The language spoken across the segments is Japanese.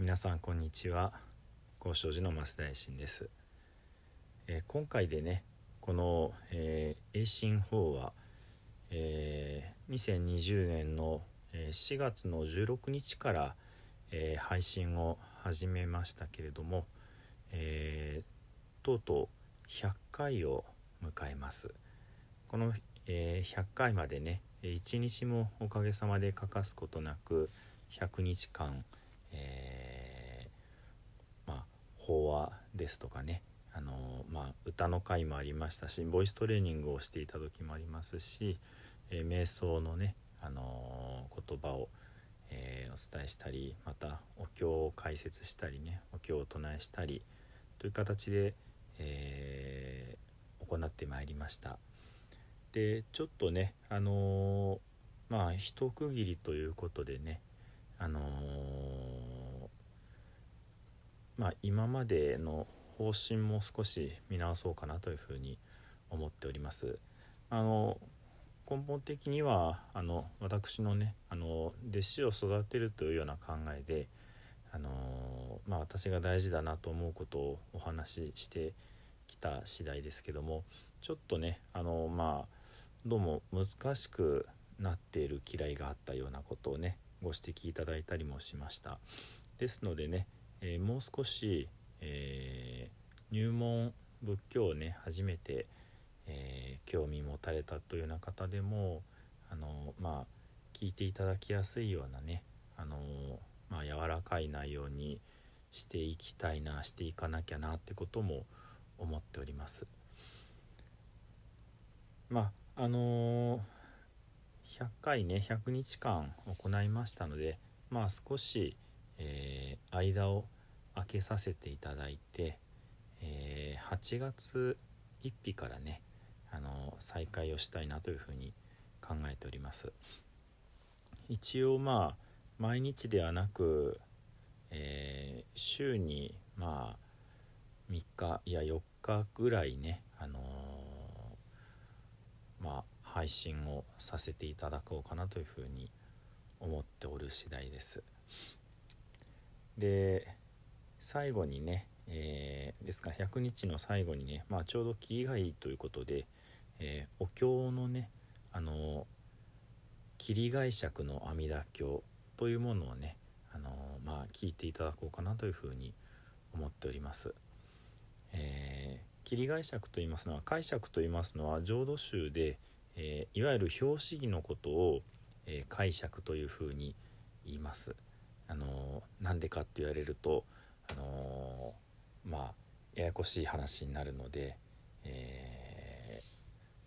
皆さんこんにちは。高尚寺の増田衛進です、えー、今回でねこの、えー、栄進法は、えー、2020年の4月の16日から、えー、配信を始めましたけれども、えー、とうとう100回を迎えます。この、えー、100回までね一日もおかげさまで欠かすことなく100日間、えー、法話ですとかねあのまあ、歌の会もありましたしボイストレーニングをしていた時もありますし、えー、瞑想のね、あの言葉を、えー、お伝えしたりまたお経を解説したりねお経を唱えしたりという形で、えー、行ってまいりました。でちょっとねあの、まあ一区切りということでねあのまあ今までの方針も少し見直そうかなというふうに思っております。あの根本的にはあの私のねあの弟子を育てるというような考えであのまあ、私が大事だなと思うことをお話ししてきた次第ですけどもちょっとねあのまあどうも難しくなっている嫌いがあったようなことをねご指摘いただいたりもしました。ですのでね、えー、もう少し、えー、入門仏教をね初めて、えー、興味持たれたというような方でもあのまあ聞いていただきやすいようなねあのまあ、柔らかい内容にしていきたいなしていかなきゃなってことも思っております。まああの、100回ね100日間行いましたのでまあ少し、えー、間を空けさせていただいて、えー、8月1日からね、あの再開をしたいなというふうに考えております。一応まあ毎日ではなく、えー、週にまあ3日いや4日ぐらいねあの、まあ配信をさせていただこうかなというふうに思っておる次第です。で最後にね、えー、ですから100日の最後にね、まあ、ちょうど霧がいいということで、えー、お経のねあの霧解釈の阿弥陀経というものをねあのまあ聞いていただこうかなというふうに思っております。えー、切り解釈と言いますのは解釈と言いますのは浄土宗で、えー、いわゆる表紙儀のことを、えー、解釈というふうに言います。あのなんでかって言われるとあのまあややこしい話になるので、え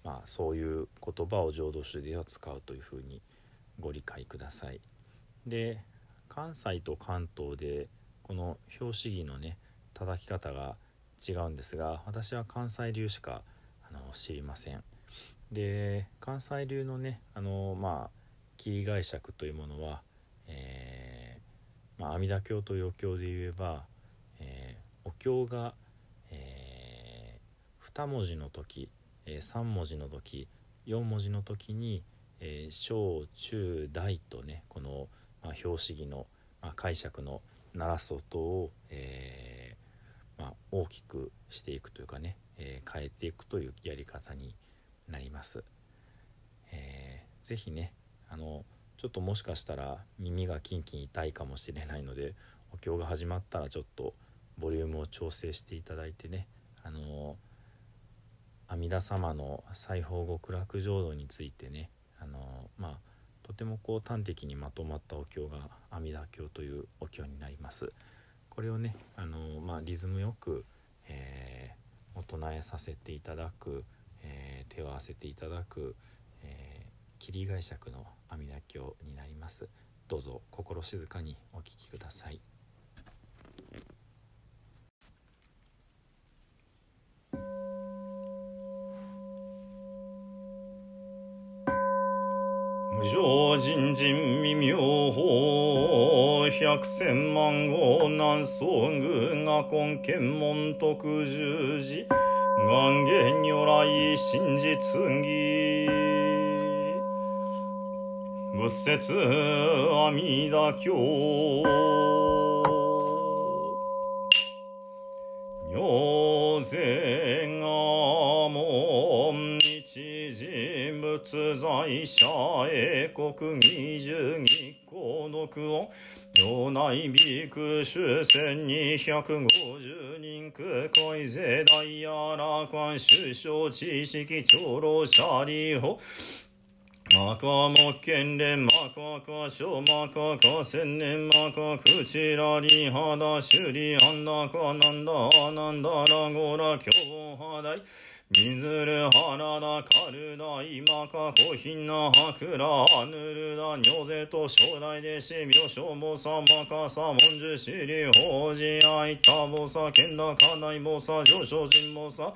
まあそういう言葉を浄土宗では使うというふうにご理解ください。で関西と関東でこの拍子木のね叩き方が違うんですが私は関西流しかあの知りませんで関西流のねあのまあ切り解釈というものは、えー、まあ、阿弥陀経と余経で言えば、えー、お経が、えー、2文字の時、え3文字の時4文字の時に、え小中大とねこの「まあ、表紙儀の、まあ、解釈の鳴らす音を、えー、まあ、大きくしていくというかね、えー、変えていくというやり方になります。えー、ぜひねあのちょっともしかしたら耳がキンキン痛いかもしれないのでお経が始まったらちょっとボリュームを調整していただいてね。あの阿弥陀様の西方極楽浄土についてね。あのまあとてもこう端的にまとまったお経が阿弥陀経というお経になります。これをねあの、まあ、リズムよく、えー、お唱えさせていただく、えー、手を合わせていただく、えー、切り解釈の阿弥陀経になります。どうぞ心静かにお聴きください。上人人未妙法百千万号南宋宮が根検門徳十字願言如来真実義。仏説阿弥陀経尿税が門日人物在者英国二十二公の句を。領内美空主千二百五十人空海税大やら官首相知識長老者理法マカモケンレマカカショマカカセンネマカクチラリハダシュリアンダカナンダアナンダラゴラキョウハダイみずるはらだかるだ今かこひなはくらぬるだにょぜと将来でしみょしょもさまかさもんじゅしりほうじあいたぼさけんだかないもさ上昇人もさ。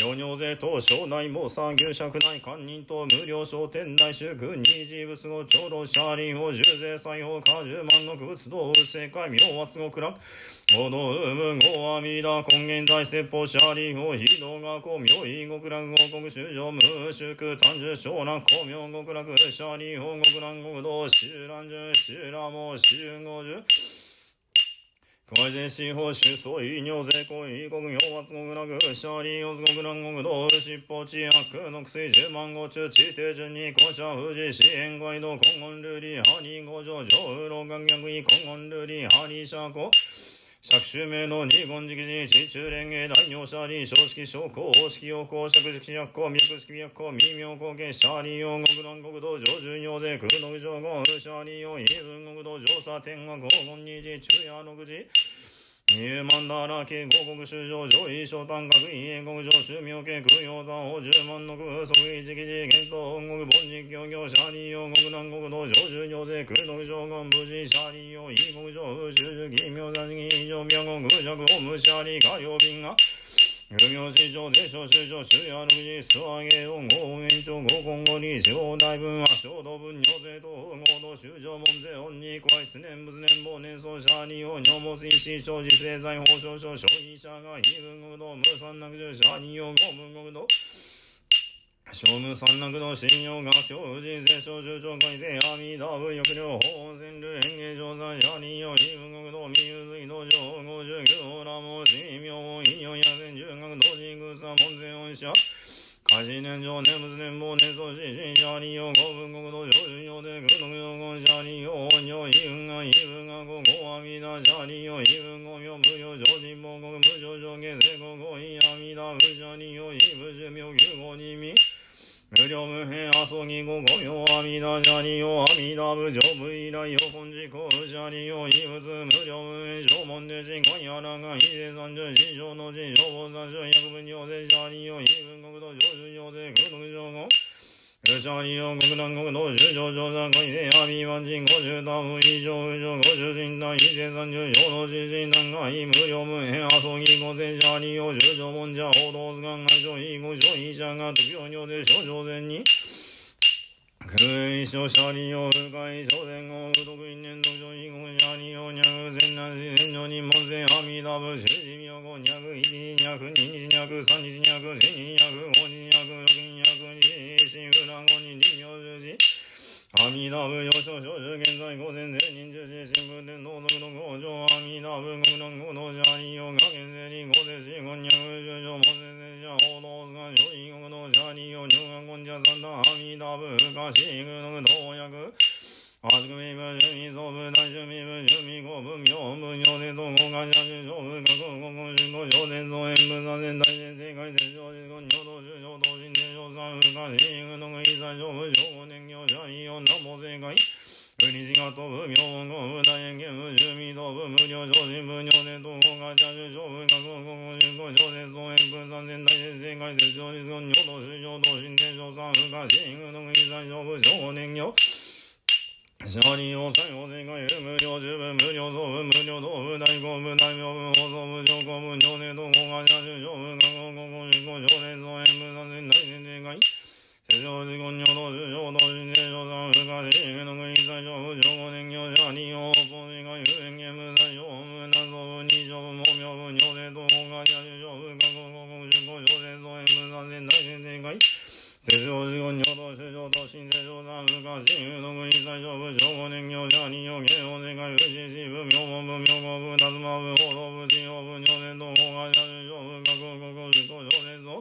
よにょぜと将来もさ牛尺内官人と無料商店内主君二次物語長老車輪を重税裁縫果十万の仏道世界妙圧極楽おのうむご阿弥陀根源大説法シャリを非道学校妙意極楽王国修上無宿単樹小南公明極楽シャリ法極楽国道修蘭樹修羅も修五樹外人司法主総医尿税公異国行圧極楽シャリ四極楽国道尻尾地悪の薬十万五中地底順に公社富士支援街道根本瑠璃ハニー五条上老眼逆位根本瑠璃ハニー社交釈州名の二言直寺地中連芸大名シャーリー正式昇降王式陽光釈式薬光脈式脈光微妙後見シャーリー用国南国道上順用税空の上言シャーリー用異文国道上佐天国黄金二次中夜六時入万だらけ五国修上上位小丹閣院英国上修明家空用丹王十万の空即位直寺玄東本国本日協業シャリー用国南国道上州行税空独上官無事シャリー用異国上風修樹妙山寺以上宮国空尺を無シャーリー火曜便が漁業市場で小州上州や六時素揚げ音合延長合今後に地方大分は小道分尿税と合同州上門税本に加え年仏年俸年相者利用尿も水市長自生財法少々消費者が非分国道無産落住者利用合分国道商務三楽の信用学教人生小中長会税阿弥陀仏抑量法温泉流園芸上山者利用非分国道三遊水道上門前恩者家事年上年仏年俸年相死新者利用五分国道上旬用で空の用言者利用音量異分が異分が五五阿弥陀者利用異分五名無料上人報告無料上下成功五因阿弥陀仏者利用異無寿命九五二味無料無変遊ぎごごよ阿弥陀者利用阿弥陀仏上部以来よ本寺公者利用異物無料無変正門で人今夜らが非税三十四条の人消防三十百分行税者利用異文国土上旬行税空徳上後シャリオ国南国道中上上山海で阿弥万人五十多分以上以上五十人単一千三十四の自身南海無料無変遊ぎ五千者利用十条門者報道図鑑外所非五所医者が特病尿で症状前に空一所者利用深い小前後不徳因年度上非五者利用二百千南市千上人門前阿弥陀仏十字妙五二百一日二百二日二百三日二百千日二百五日二百阿弥陀仏幼少少寿現在五千千人十字新聞天道徳の工場阿弥陀仏国南国道者利用が現世に五千四五二百十条門前前者報道図鑑上位国道者利用入学根者三段阿弥陀仏かしぐの道薬アスクミブジュミソブ大ュミブジュミゴブミョブニョネトゴガジャジュジョブカクゴゴジュゴジョデンゾエンブザゼン大ゼン世界ゼジョジゴニョドジュジョドジンゼジョサウカシグノグイサジョブジョゴネンギョジャリジガトブミョゴブダエンゲブジュミドブ無料ジョジブニョネトゴガジャジュジョブカクゴゴジュゴジョデンゾエンブザゼン大ゼン世界ゼジョジゴニョドジュジョドジンゼジョサウカシグノグイサジョブジョゴネンギョシャリオサヨ世界無料十分無料総分無料道部大公部大名部放送部上皇部上年度合が社主は神宮の国最上部上五年行者二行芸王世界不死死部明文部明号部夏間部報道部地方部上年東方会社主上部各国国主と上年像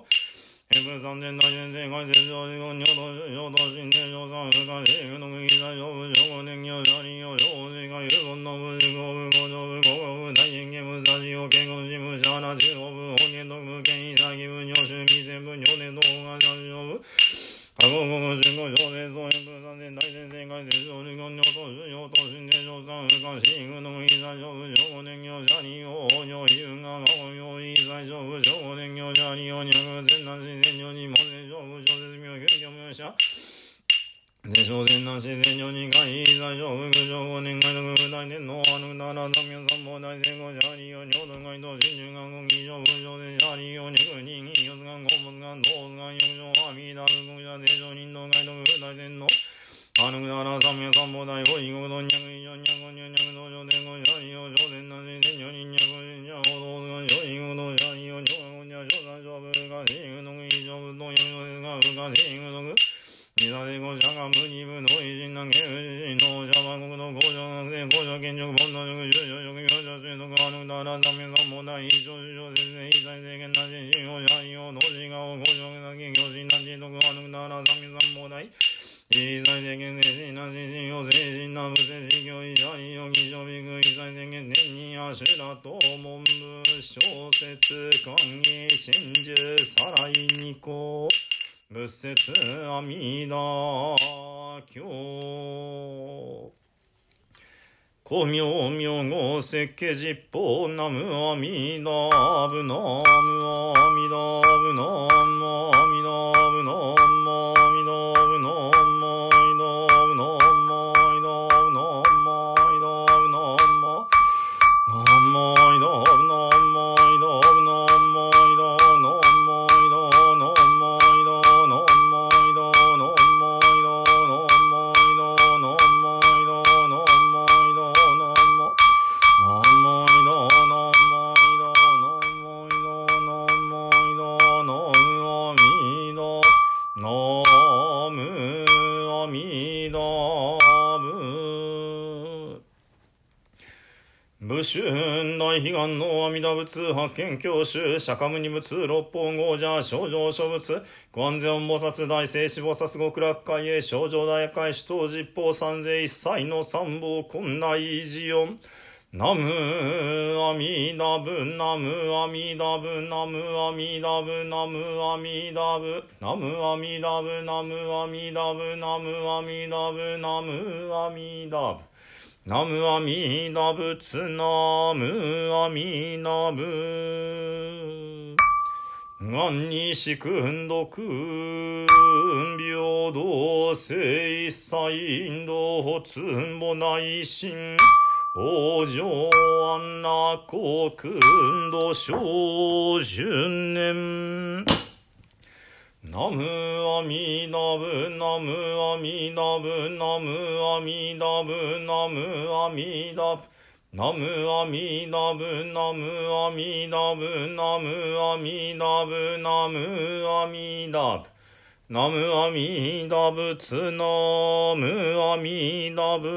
平部三年大先生会説上地言女道上道新年上三不可神宮の国最上部上五年行者二行上王世界有本の部地方部工場部工部大変家部三地方健康支部社花中央部本年東部県医大義部女州未然部上年東方会他国国中国朝鮮総演分散年大戦戦海鉄道旅館領東主と東進で上山右官新軍の国三上部大五年行者人王王女飛雲が河合王で小善男子善女二回在上無垢上五年外の具大天皇あのなら三明三宝大聖五者ありよ浄土外道真珠願五義上文上善者ありよ肉人義四願五仏願道願四上阿弥陀仏者正常人道外道具大天皇あのなら三明三宝大法異国道二百以上二百仏説阿弥陀。経古明明号設計実法ナムアミダブナムアミダブナムアミダブナムアミ武春大悲願の阿弥陀仏発見教習釈迦無二仏六方豪者症状諸仏ご安全菩薩大聖子菩薩極楽会へ症状大会主等実法三世一切の三宝困難寺四ナムアミダブナムアミダブナムアミダブナムアミダブナムアミダブナムアミダブナムアミダブナムアミダブ。ナムアミダ仏ナムアミダブ。願に四君独平等性一切インドつんぼ内心往生安楽国土小十年ナムア阿弥陀仏ナム阿弥陀仏ナム阿弥陀仏ナム阿弥陀仏ナムアミダブナムアミダブナムアミダブナムアミダブナムアミダブツナムアミダブ